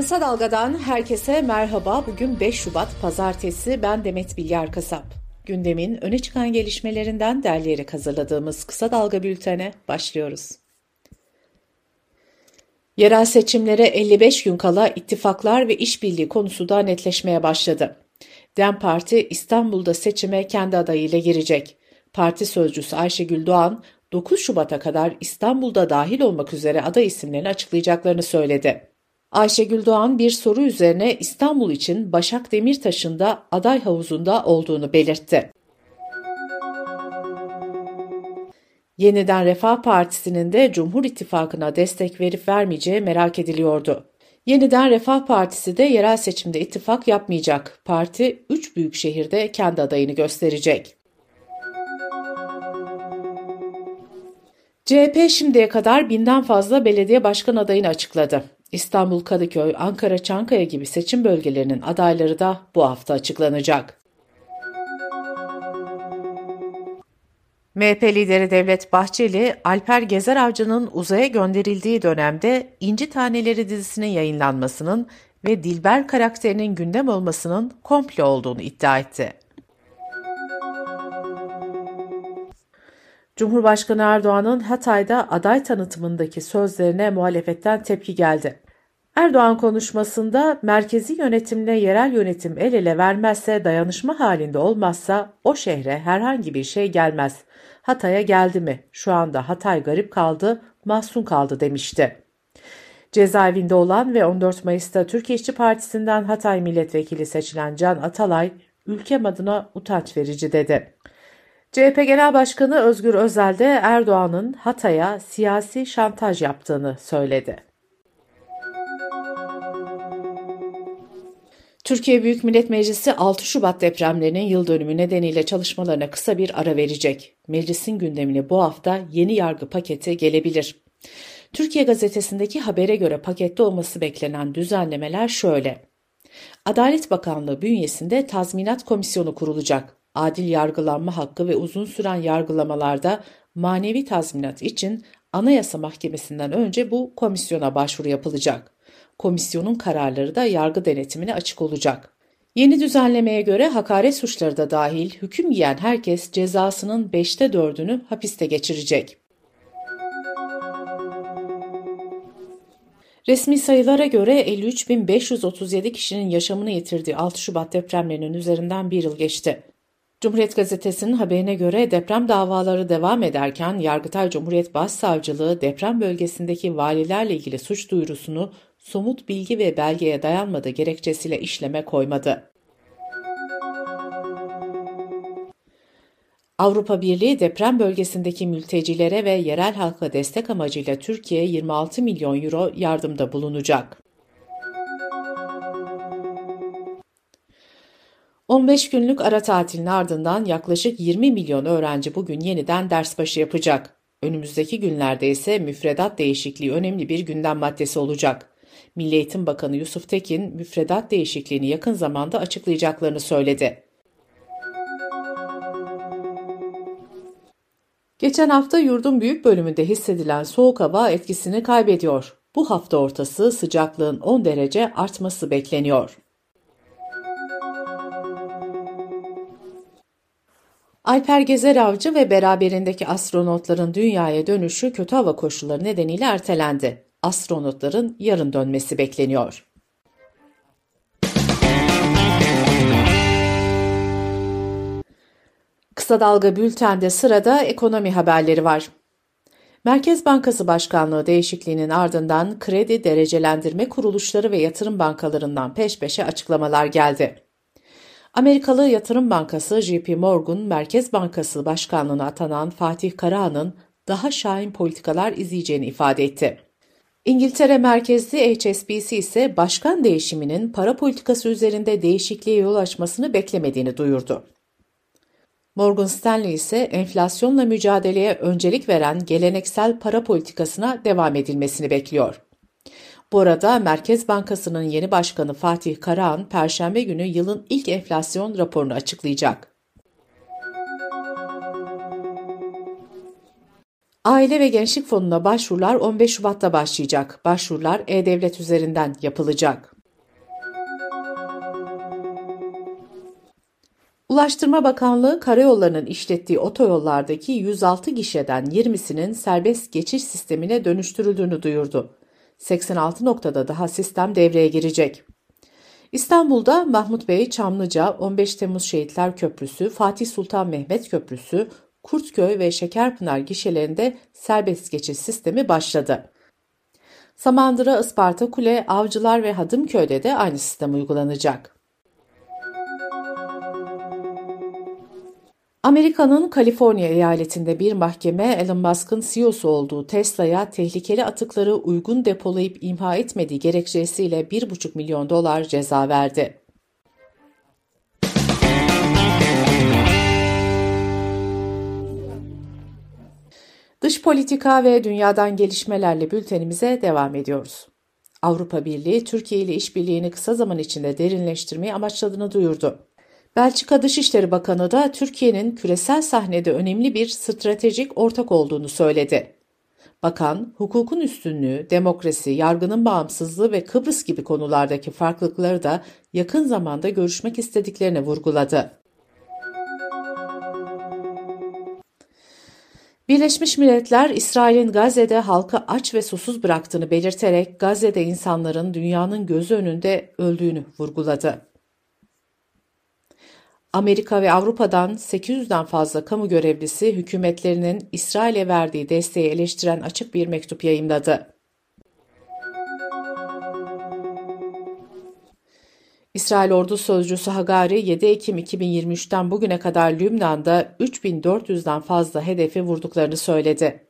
Kısa Dalga'dan herkese merhaba. Bugün 5 Şubat Pazartesi. Ben Demet Bilyar Kasap. Gündemin öne çıkan gelişmelerinden derleyerek hazırladığımız Kısa Dalga bültene başlıyoruz. Yerel seçimlere 55 gün kala ittifaklar ve işbirliği konusu da netleşmeye başladı. DEM Parti İstanbul'da seçime kendi adayıyla girecek. Parti sözcüsü Ayşegül Doğan, 9 Şubat'a kadar İstanbul'da dahil olmak üzere aday isimlerini açıklayacaklarını söyledi. Ayşegül Doğan bir soru üzerine İstanbul için Başak Demirtaş'ın da aday havuzunda olduğunu belirtti. Yeniden Refah Partisi'nin de Cumhur İttifakı'na destek verip vermeyeceği merak ediliyordu. Yeniden Refah Partisi de yerel seçimde ittifak yapmayacak. Parti 3 büyük şehirde kendi adayını gösterecek. CHP şimdiye kadar binden fazla belediye başkan adayını açıkladı. İstanbul, Kadıköy, Ankara, Çankaya gibi seçim bölgelerinin adayları da bu hafta açıklanacak. MHP lideri Devlet Bahçeli, Alper Gezer Avcı'nın uzaya gönderildiği dönemde İnci Taneleri dizisinin yayınlanmasının ve Dilber karakterinin gündem olmasının komplo olduğunu iddia etti. Cumhurbaşkanı Erdoğan'ın Hatay'da aday tanıtımındaki sözlerine muhalefetten tepki geldi. Erdoğan konuşmasında merkezi yönetimle yerel yönetim el ele vermezse dayanışma halinde olmazsa o şehre herhangi bir şey gelmez. Hatay'a geldi mi? Şu anda Hatay garip kaldı, mahzun kaldı demişti. Cezaevinde olan ve 14 Mayıs'ta Türkiye İşçi Partisi'nden Hatay milletvekili seçilen Can Atalay, ülkem adına utanç verici dedi. CHP Genel Başkanı Özgür Özel de Erdoğan'ın Hatay'a siyasi şantaj yaptığını söyledi. Türkiye Büyük Millet Meclisi 6 Şubat depremlerinin yıl dönümü nedeniyle çalışmalarına kısa bir ara verecek. Meclisin gündemine bu hafta yeni yargı paketi gelebilir. Türkiye Gazetesi'ndeki habere göre pakette olması beklenen düzenlemeler şöyle. Adalet Bakanlığı bünyesinde tazminat komisyonu kurulacak adil yargılanma hakkı ve uzun süren yargılamalarda manevi tazminat için Anayasa Mahkemesi'nden önce bu komisyona başvuru yapılacak. Komisyonun kararları da yargı denetimine açık olacak. Yeni düzenlemeye göre hakaret suçları da dahil hüküm giyen herkes cezasının 5'te 4'ünü hapiste geçirecek. Resmi sayılara göre 53.537 kişinin yaşamını yitirdiği 6 Şubat depremlerinin üzerinden bir yıl geçti. Cumhuriyet Gazetesi'nin haberine göre deprem davaları devam ederken Yargıtay Cumhuriyet Başsavcılığı deprem bölgesindeki valilerle ilgili suç duyurusunu somut bilgi ve belgeye dayanmadığı gerekçesiyle işleme koymadı. Avrupa Birliği deprem bölgesindeki mültecilere ve yerel halka destek amacıyla Türkiye'ye 26 milyon euro yardımda bulunacak. 15 günlük ara tatilin ardından yaklaşık 20 milyon öğrenci bugün yeniden ders başı yapacak. Önümüzdeki günlerde ise müfredat değişikliği önemli bir gündem maddesi olacak. Milli Eğitim Bakanı Yusuf Tekin müfredat değişikliğini yakın zamanda açıklayacaklarını söyledi. Geçen hafta yurdun büyük bölümünde hissedilen soğuk hava etkisini kaybediyor. Bu hafta ortası sıcaklığın 10 derece artması bekleniyor. Alper Gezer Avcı ve beraberindeki astronotların dünyaya dönüşü kötü hava koşulları nedeniyle ertelendi. Astronotların yarın dönmesi bekleniyor. Kısa Dalga Bülten'de sırada ekonomi haberleri var. Merkez Bankası Başkanlığı değişikliğinin ardından kredi derecelendirme kuruluşları ve yatırım bankalarından peş peşe açıklamalar geldi. Amerikalı Yatırım Bankası JP Morgan Merkez Bankası Başkanlığı'na atanan Fatih Karahan'ın daha şahin politikalar izleyeceğini ifade etti. İngiltere merkezli HSBC ise başkan değişiminin para politikası üzerinde değişikliğe yol açmasını beklemediğini duyurdu. Morgan Stanley ise enflasyonla mücadeleye öncelik veren geleneksel para politikasına devam edilmesini bekliyor. Bu arada Merkez Bankası'nın yeni başkanı Fatih Karahan, Perşembe günü yılın ilk enflasyon raporunu açıklayacak. Aile ve Gençlik Fonu'na başvurular 15 Şubat'ta başlayacak. Başvurular E-Devlet üzerinden yapılacak. Ulaştırma Bakanlığı karayollarının işlettiği otoyollardaki 106 gişeden 20'sinin serbest geçiş sistemine dönüştürüldüğünü duyurdu. 86 noktada daha sistem devreye girecek. İstanbul'da Mahmut Bey, Çamlıca, 15 Temmuz Şehitler Köprüsü, Fatih Sultan Mehmet Köprüsü, Kurtköy ve Şekerpınar gişelerinde serbest geçiş sistemi başladı. Samandıra, Isparta, Kule, Avcılar ve Hadımköy'de de aynı sistem uygulanacak. Amerika'nın Kaliforniya eyaletinde bir mahkeme Elon Musk'ın CEO'su olduğu Tesla'ya tehlikeli atıkları uygun depolayıp imha etmediği gerekçesiyle 1,5 milyon dolar ceza verdi. Dış politika ve dünyadan gelişmelerle bültenimize devam ediyoruz. Avrupa Birliği, Türkiye ile işbirliğini kısa zaman içinde derinleştirmeyi amaçladığını duyurdu. Belçika Dışişleri Bakanı da Türkiye'nin küresel sahnede önemli bir stratejik ortak olduğunu söyledi. Bakan, hukukun üstünlüğü, demokrasi, yargının bağımsızlığı ve Kıbrıs gibi konulardaki farklılıkları da yakın zamanda görüşmek istediklerini vurguladı. Birleşmiş Milletler, İsrail'in Gazze'de halkı aç ve susuz bıraktığını belirterek Gazze'de insanların dünyanın gözü önünde öldüğünü vurguladı. Amerika ve Avrupa'dan 800'den fazla kamu görevlisi hükümetlerinin İsrail'e verdiği desteği eleştiren açık bir mektup yayımladı. İsrail Ordu Sözcüsü Hagari 7 Ekim 2023'ten bugüne kadar Lübnan'da 3400'den fazla hedefi vurduklarını söyledi.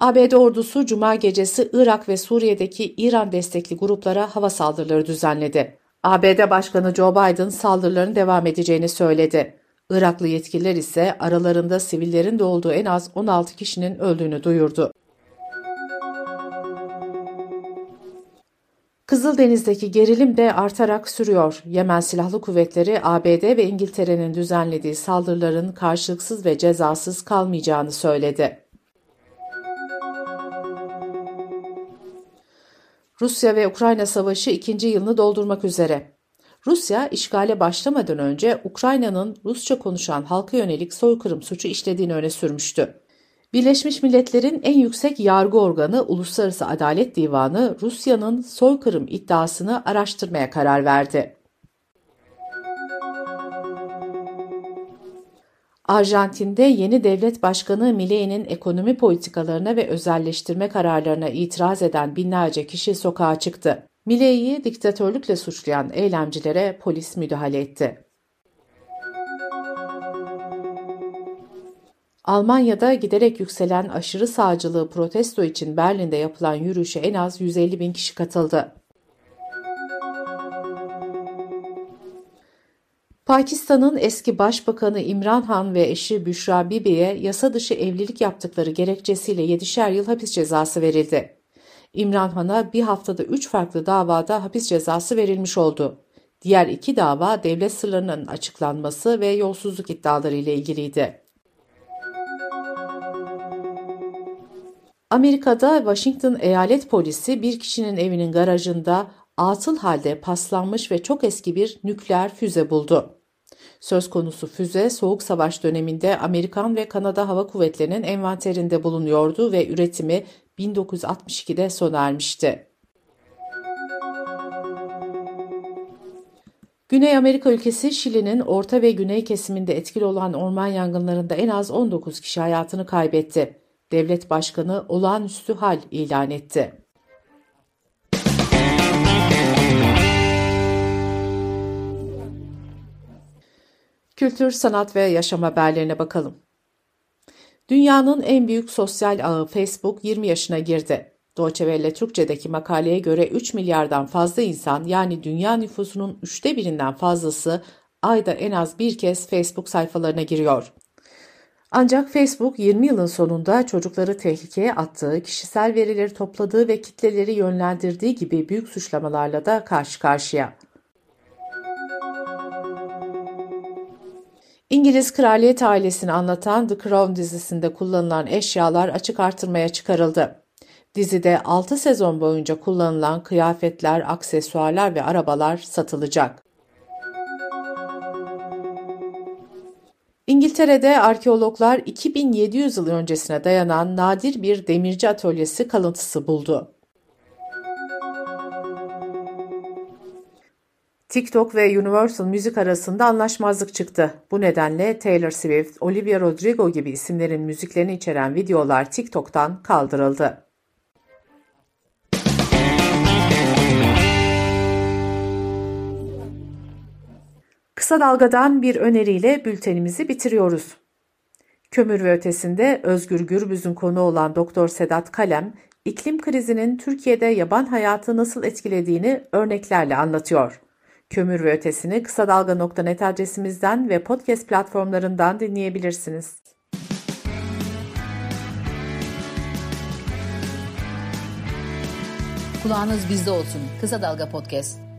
ABD ordusu Cuma gecesi Irak ve Suriye'deki İran destekli gruplara hava saldırıları düzenledi. ABD Başkanı Joe Biden saldırıların devam edeceğini söyledi. Iraklı yetkililer ise aralarında sivillerin de olduğu en az 16 kişinin öldüğünü duyurdu. Kızıldeniz'deki gerilim de artarak sürüyor. Yemen Silahlı Kuvvetleri ABD ve İngiltere'nin düzenlediği saldırıların karşılıksız ve cezasız kalmayacağını söyledi. Rusya ve Ukrayna savaşı ikinci yılını doldurmak üzere. Rusya işgale başlamadan önce Ukrayna'nın Rusça konuşan halka yönelik soykırım suçu işlediğini öne sürmüştü. Birleşmiş Milletler'in en yüksek yargı organı Uluslararası Adalet Divanı Rusya'nın soykırım iddiasını araştırmaya karar verdi. Arjantin'de yeni devlet başkanı Milei'nin ekonomi politikalarına ve özelleştirme kararlarına itiraz eden binlerce kişi sokağa çıktı. Milei'yi diktatörlükle suçlayan eylemcilere polis müdahale etti. Almanya'da giderek yükselen aşırı sağcılığı protesto için Berlin'de yapılan yürüyüşe en az 150 bin kişi katıldı. Pakistan'ın eski başbakanı İmran Han ve eşi Büşra Bibi'ye yasa dışı evlilik yaptıkları gerekçesiyle 7'şer yıl hapis cezası verildi. İmran Han'a bir haftada 3 farklı davada hapis cezası verilmiş oldu. Diğer iki dava devlet sırlarının açıklanması ve yolsuzluk iddiaları ile ilgiliydi. Amerika'da Washington eyalet polisi bir kişinin evinin garajında atıl halde paslanmış ve çok eski bir nükleer füze buldu. Söz konusu füze Soğuk Savaş döneminde Amerikan ve Kanada Hava Kuvvetleri'nin envanterinde bulunuyordu ve üretimi 1962'de sona ermişti. Güney Amerika ülkesi Şili'nin orta ve güney kesiminde etkili olan orman yangınlarında en az 19 kişi hayatını kaybetti. Devlet başkanı olağanüstü hal ilan etti. Kültür, sanat ve yaşam haberlerine bakalım. Dünyanın en büyük sosyal ağı Facebook 20 yaşına girdi. Deutsche Welle Türkçe'deki makaleye göre 3 milyardan fazla insan yani dünya nüfusunun üçte birinden fazlası ayda en az bir kez Facebook sayfalarına giriyor. Ancak Facebook 20 yılın sonunda çocukları tehlikeye attığı, kişisel verileri topladığı ve kitleleri yönlendirdiği gibi büyük suçlamalarla da karşı karşıya. İngiliz kraliyet ailesini anlatan The Crown dizisinde kullanılan eşyalar açık artırmaya çıkarıldı. Dizide 6 sezon boyunca kullanılan kıyafetler, aksesuarlar ve arabalar satılacak. İngiltere'de arkeologlar 2700 yıl öncesine dayanan nadir bir demirci atölyesi kalıntısı buldu. TikTok ve Universal Müzik arasında anlaşmazlık çıktı. Bu nedenle Taylor Swift, Olivia Rodrigo gibi isimlerin müziklerini içeren videolar TikTok'tan kaldırıldı. Kısa Dalga'dan bir öneriyle bültenimizi bitiriyoruz. Kömür ve ötesinde Özgür Gürbüz'ün konu olan Doktor Sedat Kalem, iklim krizinin Türkiye'de yaban hayatı nasıl etkilediğini örneklerle anlatıyor. Kömür ve ötesini kısa dalga.net adresimizden ve podcast platformlarından dinleyebilirsiniz. Kulağınız bizde olsun. Kısa Dalga Podcast.